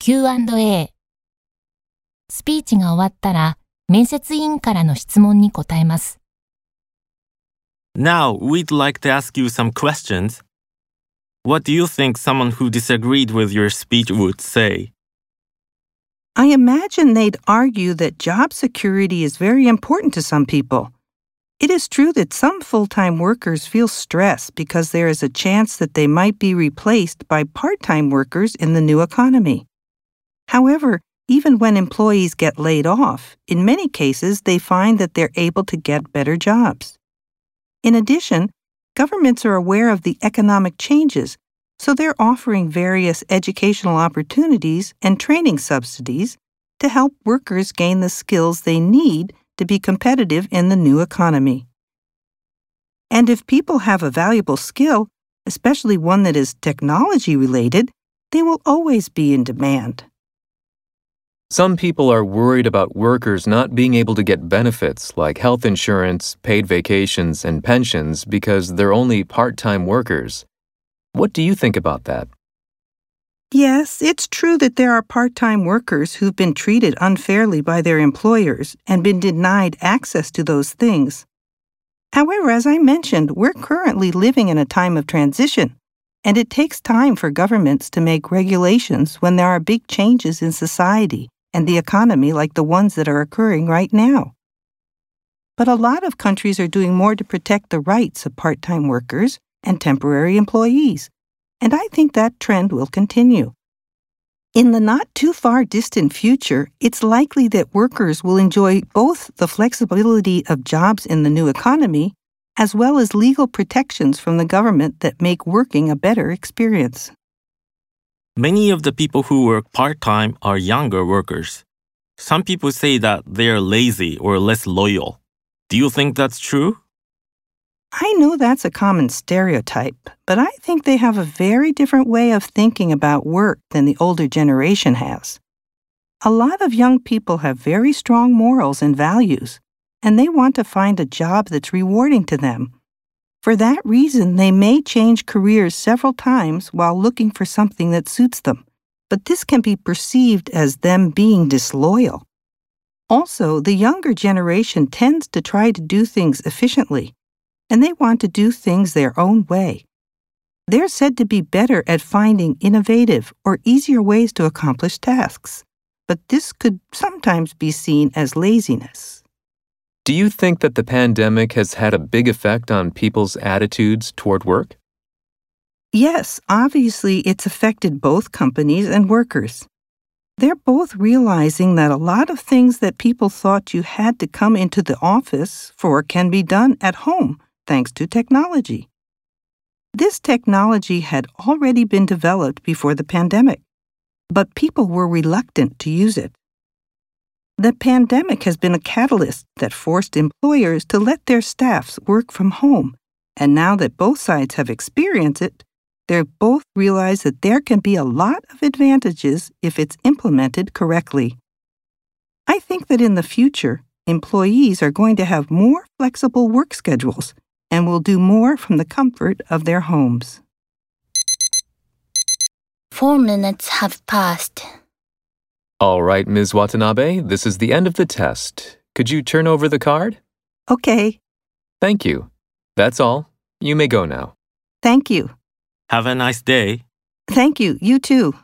Q&A スピーチが終わったら面接委員からの質問に答えます。 Now, we'd like to ask you some questions. What do you think someone who disagreed with your speech would say? I imagine they'd argue that job security is very important to some people. It is true that some full time workers feel stress because there is a chance that they might be replaced by part time workers in the new economy. However, even when employees get laid off, in many cases they find that they're able to get better jobs. In addition, governments are aware of the economic changes, so they're offering various educational opportunities and training subsidies to help workers gain the skills they need to be competitive in the new economy. And if people have a valuable skill, especially one that is technology related, they will always be in demand. Some people are worried about workers not being able to get benefits like health insurance, paid vacations, and pensions because they're only part time workers. What do you think about that? Yes, it's true that there are part time workers who've been treated unfairly by their employers and been denied access to those things. However, as I mentioned, we're currently living in a time of transition, and it takes time for governments to make regulations when there are big changes in society and the economy like the ones that are occurring right now. But a lot of countries are doing more to protect the rights of part time workers and temporary employees and I think that trend will continue. In the not too far distant future, it's likely that workers will enjoy both the flexibility of jobs in the new economy as well as legal protections from the government that make working a better experience. Many of the people who work part time are younger workers. Some people say that they are lazy or less loyal. Do you think that's true? I know that's a common stereotype, but I think they have a very different way of thinking about work than the older generation has. A lot of young people have very strong morals and values, and they want to find a job that's rewarding to them. For that reason, they may change careers several times while looking for something that suits them, but this can be perceived as them being disloyal. Also, the younger generation tends to try to do things efficiently and they want to do things their own way. They're said to be better at finding innovative or easier ways to accomplish tasks, but this could sometimes be seen as laziness. Do you think that the pandemic has had a big effect on people's attitudes toward work? Yes, obviously it's affected both companies and workers. They're both realizing that a lot of things that people thought you had to come into the office for can be done at home thanks to technology. This technology had already been developed before the pandemic, but people were reluctant to use it. The pandemic has been a catalyst that forced employers to let their staffs work from home, and now that both sides have experienced it, they both realize that there can be a lot of advantages if it's implemented correctly. I think that in the future, employees are going to have more flexible work schedules and will do more from the comfort of their homes. Four minutes have passed. All right, Ms. Watanabe, this is the end of the test. Could you turn over the card? Okay, Thank you. That's all. You may go now. thank you. Have a nice day. Thank you, you too.